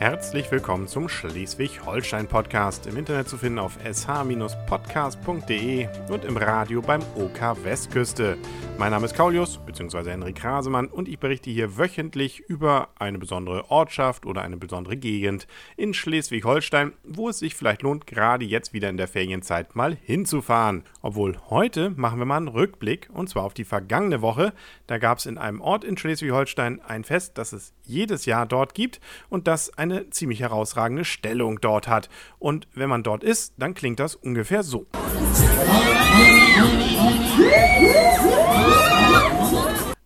Herzlich willkommen zum Schleswig-Holstein-Podcast. Im Internet zu finden auf sh-podcast.de und im Radio beim OK Westküste. Mein Name ist Kaulius bzw. Henrik Rasemann und ich berichte hier wöchentlich über eine besondere Ortschaft oder eine besondere Gegend in Schleswig-Holstein, wo es sich vielleicht lohnt, gerade jetzt wieder in der Ferienzeit mal hinzufahren. Obwohl heute machen wir mal einen Rückblick und zwar auf die vergangene Woche. Da gab es in einem Ort in Schleswig-Holstein ein Fest, das es jedes Jahr dort gibt und das ein eine ziemlich herausragende Stellung dort hat. Und wenn man dort ist, dann klingt das ungefähr so.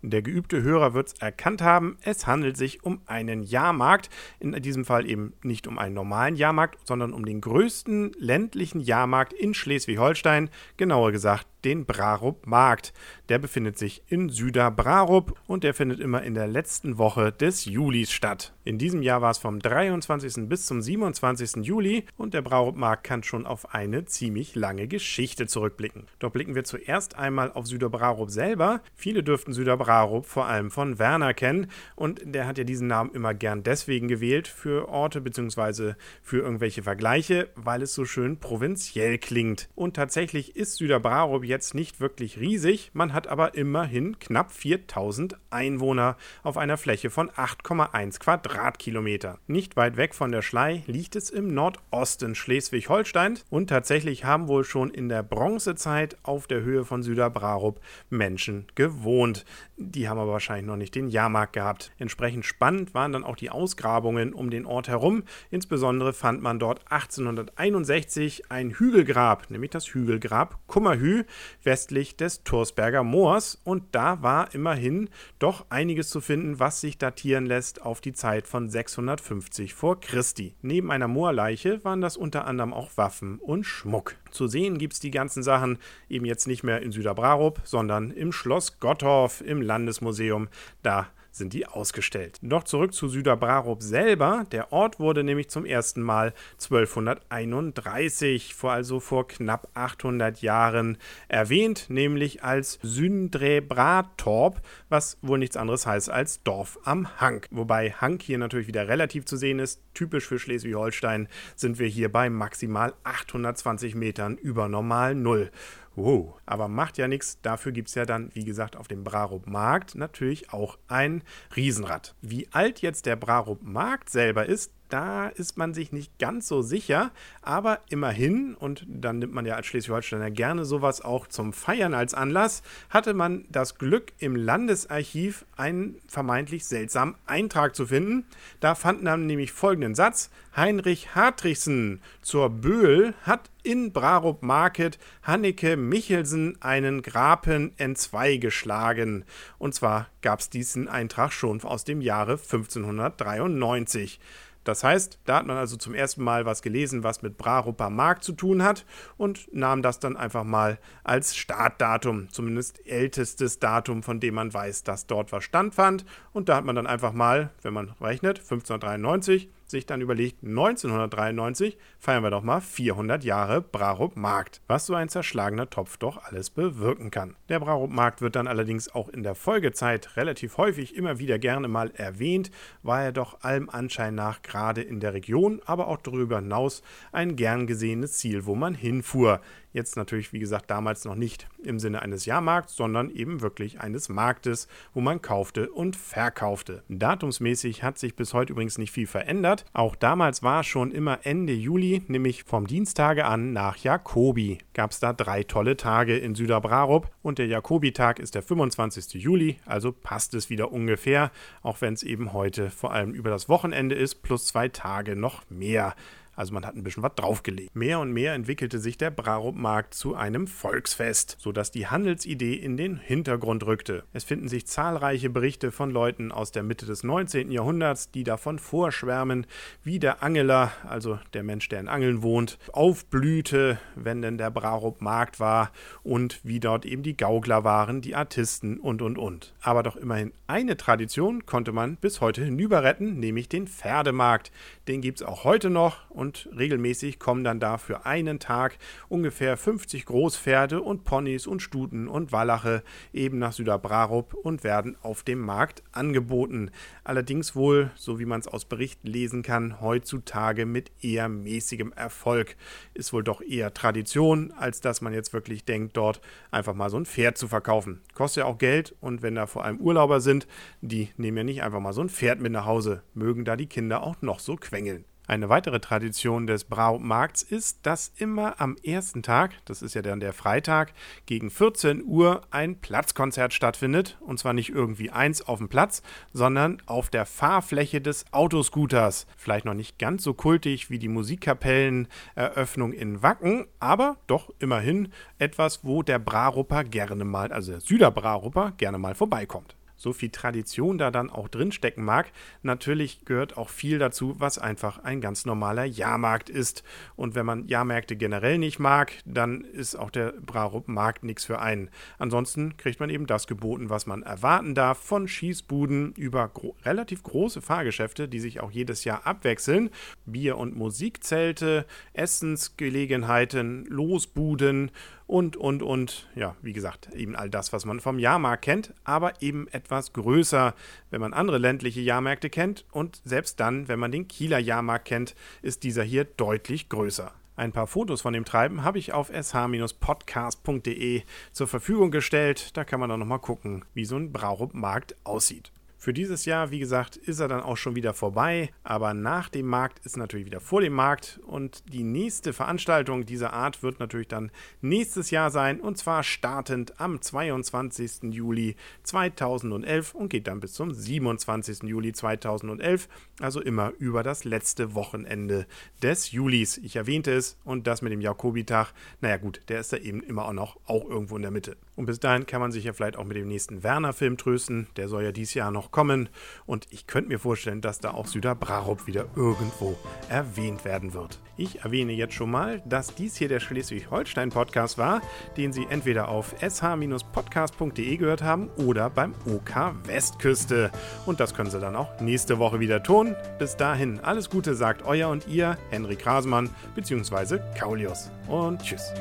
Der geübte Hörer wird es erkannt haben, es handelt sich um einen Jahrmarkt. In diesem Fall eben nicht um einen normalen Jahrmarkt, sondern um den größten ländlichen Jahrmarkt in Schleswig-Holstein, genauer gesagt den Brarup Markt. Der befindet sich in Süderbrarup und der findet immer in der letzten Woche des Julis statt. In diesem Jahr war es vom 23. bis zum 27. Juli und der Brarup Markt kann schon auf eine ziemlich lange Geschichte zurückblicken. Doch blicken wir zuerst einmal auf Süderbrarup selber. Viele dürften Süderbrarup vor allem von Werner kennen und der hat ja diesen Namen immer gern deswegen gewählt für Orte bzw. für irgendwelche Vergleiche, weil es so schön provinziell klingt. Und tatsächlich ist Süderbrarup jetzt nicht wirklich riesig, man hat aber immerhin knapp 4000 Einwohner auf einer Fläche von 8,1 Quadratkilometer. Nicht weit weg von der Schlei liegt es im Nordosten Schleswig-Holstein und tatsächlich haben wohl schon in der Bronzezeit auf der Höhe von Süderbrarup Menschen gewohnt. Die haben aber wahrscheinlich noch nicht den Jahrmarkt gehabt. Entsprechend spannend waren dann auch die Ausgrabungen um den Ort herum. Insbesondere fand man dort 1861 ein Hügelgrab, nämlich das Hügelgrab Kummerhü, westlich des Torsberger Moors und da war immerhin doch einiges zu finden, was sich datieren lässt auf die Zeit von 650 vor Christi. Neben einer Moorleiche waren das unter anderem auch Waffen und Schmuck. Zu sehen gibt es die ganzen Sachen eben jetzt nicht mehr in Süderbrarup, sondern im Schloss Gottorf im Landesmuseum. Da sind die ausgestellt. Doch zurück zu Süderbrarup selber. Der Ort wurde nämlich zum ersten Mal 1231, vor also vor knapp 800 Jahren, erwähnt, nämlich als Sündrebratorp, was wohl nichts anderes heißt als Dorf am Hang. Wobei Hang hier natürlich wieder relativ zu sehen ist. Typisch für Schleswig-Holstein sind wir hier bei maximal 820 Metern über normal Null. Wow, aber macht ja nichts. Dafür gibt es ja dann, wie gesagt, auf dem Brarup Markt natürlich auch ein Riesenrad. Wie alt jetzt der Brarup Markt selber ist, da ist man sich nicht ganz so sicher, aber immerhin, und dann nimmt man ja als Schleswig-Holsteiner gerne sowas auch zum Feiern als Anlass, hatte man das Glück, im Landesarchiv einen vermeintlich seltsamen Eintrag zu finden. Da fand man nämlich folgenden Satz: Heinrich Hartrichsen zur Böhl hat in Brarup Market Hanneke Michelsen einen Grapen entzwei geschlagen. Und zwar gab es diesen Eintrag schon aus dem Jahre 1593. Das heißt, da hat man also zum ersten Mal was gelesen, was mit Braruper Markt zu tun hat und nahm das dann einfach mal als Startdatum, zumindest ältestes Datum, von dem man weiß, dass dort was standfand. Und da hat man dann einfach mal, wenn man rechnet, 1593 sich dann überlegt, 1993 feiern wir doch mal 400 Jahre Brarup Markt, was so ein zerschlagener Topf doch alles bewirken kann. Der Brarup Markt wird dann allerdings auch in der Folgezeit relativ häufig immer wieder gerne mal erwähnt, war er doch allem Anschein nach gerade in der Region, aber auch darüber hinaus ein gern gesehenes Ziel, wo man hinfuhr. Jetzt natürlich, wie gesagt, damals noch nicht im Sinne eines Jahrmarkts, sondern eben wirklich eines Marktes, wo man kaufte und verkaufte. Datumsmäßig hat sich bis heute übrigens nicht viel verändert. Auch damals war schon immer Ende Juli, nämlich vom Dienstage an nach Jakobi. Gab es da drei tolle Tage in Süderbrarup und der Jakobitag ist der 25. Juli, also passt es wieder ungefähr, auch wenn es eben heute vor allem über das Wochenende ist, plus zwei Tage noch mehr. Also man hat ein bisschen was draufgelegt. Mehr und mehr entwickelte sich der Brarup-Markt zu einem Volksfest, sodass die Handelsidee in den Hintergrund rückte. Es finden sich zahlreiche Berichte von Leuten aus der Mitte des 19. Jahrhunderts, die davon vorschwärmen, wie der Angeler, also der Mensch, der in Angeln wohnt, aufblühte, wenn denn der Brarup-Markt war und wie dort eben die Gaukler waren, die Artisten und und und. Aber doch immerhin eine Tradition konnte man bis heute hinüber retten, nämlich den Pferdemarkt. Den gibt es auch heute noch regelmäßig kommen dann da für einen Tag ungefähr 50 Großpferde und Ponys und Stuten und Wallache eben nach Süderbrarup und werden auf dem Markt angeboten. Allerdings wohl, so wie man es aus Berichten lesen kann, heutzutage mit eher mäßigem Erfolg. Ist wohl doch eher Tradition, als dass man jetzt wirklich denkt, dort einfach mal so ein Pferd zu verkaufen. Kostet ja auch Geld und wenn da vor allem Urlauber sind, die nehmen ja nicht einfach mal so ein Pferd mit nach Hause, mögen da die Kinder auch noch so quengeln. Eine weitere Tradition des Braumarkts ist, dass immer am ersten Tag, das ist ja dann der Freitag, gegen 14 Uhr ein Platzkonzert stattfindet. Und zwar nicht irgendwie eins auf dem Platz, sondern auf der Fahrfläche des Autoscooters. Vielleicht noch nicht ganz so kultig wie die Musikkapelleneröffnung in Wacken, aber doch immerhin etwas, wo der Brarupper gerne mal, also der Süderbrarupper gerne mal vorbeikommt so viel Tradition da dann auch drinstecken mag, natürlich gehört auch viel dazu, was einfach ein ganz normaler Jahrmarkt ist. Und wenn man Jahrmärkte generell nicht mag, dann ist auch der Brarup-Markt nichts für einen. Ansonsten kriegt man eben das geboten, was man erwarten darf, von Schießbuden über gro relativ große Fahrgeschäfte, die sich auch jedes Jahr abwechseln, Bier- und Musikzelte, Essensgelegenheiten, Losbuden und, und, und, ja, wie gesagt, eben all das, was man vom Jahrmarkt kennt, aber eben etwas größer, wenn man andere ländliche Jahrmärkte kennt und selbst dann, wenn man den Kieler Jahrmarkt kennt, ist dieser hier deutlich größer. Ein paar Fotos von dem Treiben habe ich auf sh-podcast.de zur Verfügung gestellt. Da kann man dann nochmal gucken, wie so ein Braurup-Markt aussieht. Für dieses Jahr, wie gesagt, ist er dann auch schon wieder vorbei, aber nach dem Markt ist natürlich wieder vor dem Markt und die nächste Veranstaltung dieser Art wird natürlich dann nächstes Jahr sein und zwar startend am 22. Juli 2011 und geht dann bis zum 27. Juli 2011, also immer über das letzte Wochenende des Julis. Ich erwähnte es und das mit dem Jakobitag, naja gut, der ist da eben immer auch noch auch irgendwo in der Mitte. Und bis dahin kann man sich ja vielleicht auch mit dem nächsten Werner-Film trösten, der soll ja dieses Jahr noch kommen. Und ich könnte mir vorstellen, dass da auch Süder Brarup wieder irgendwo erwähnt werden wird. Ich erwähne jetzt schon mal, dass dies hier der Schleswig-Holstein-Podcast war, den Sie entweder auf sh-podcast.de gehört haben oder beim OK Westküste. Und das können Sie dann auch nächste Woche wieder tun. Bis dahin, alles Gute sagt euer und ihr, Henrik Rasemann bzw. Kaulius. Und tschüss.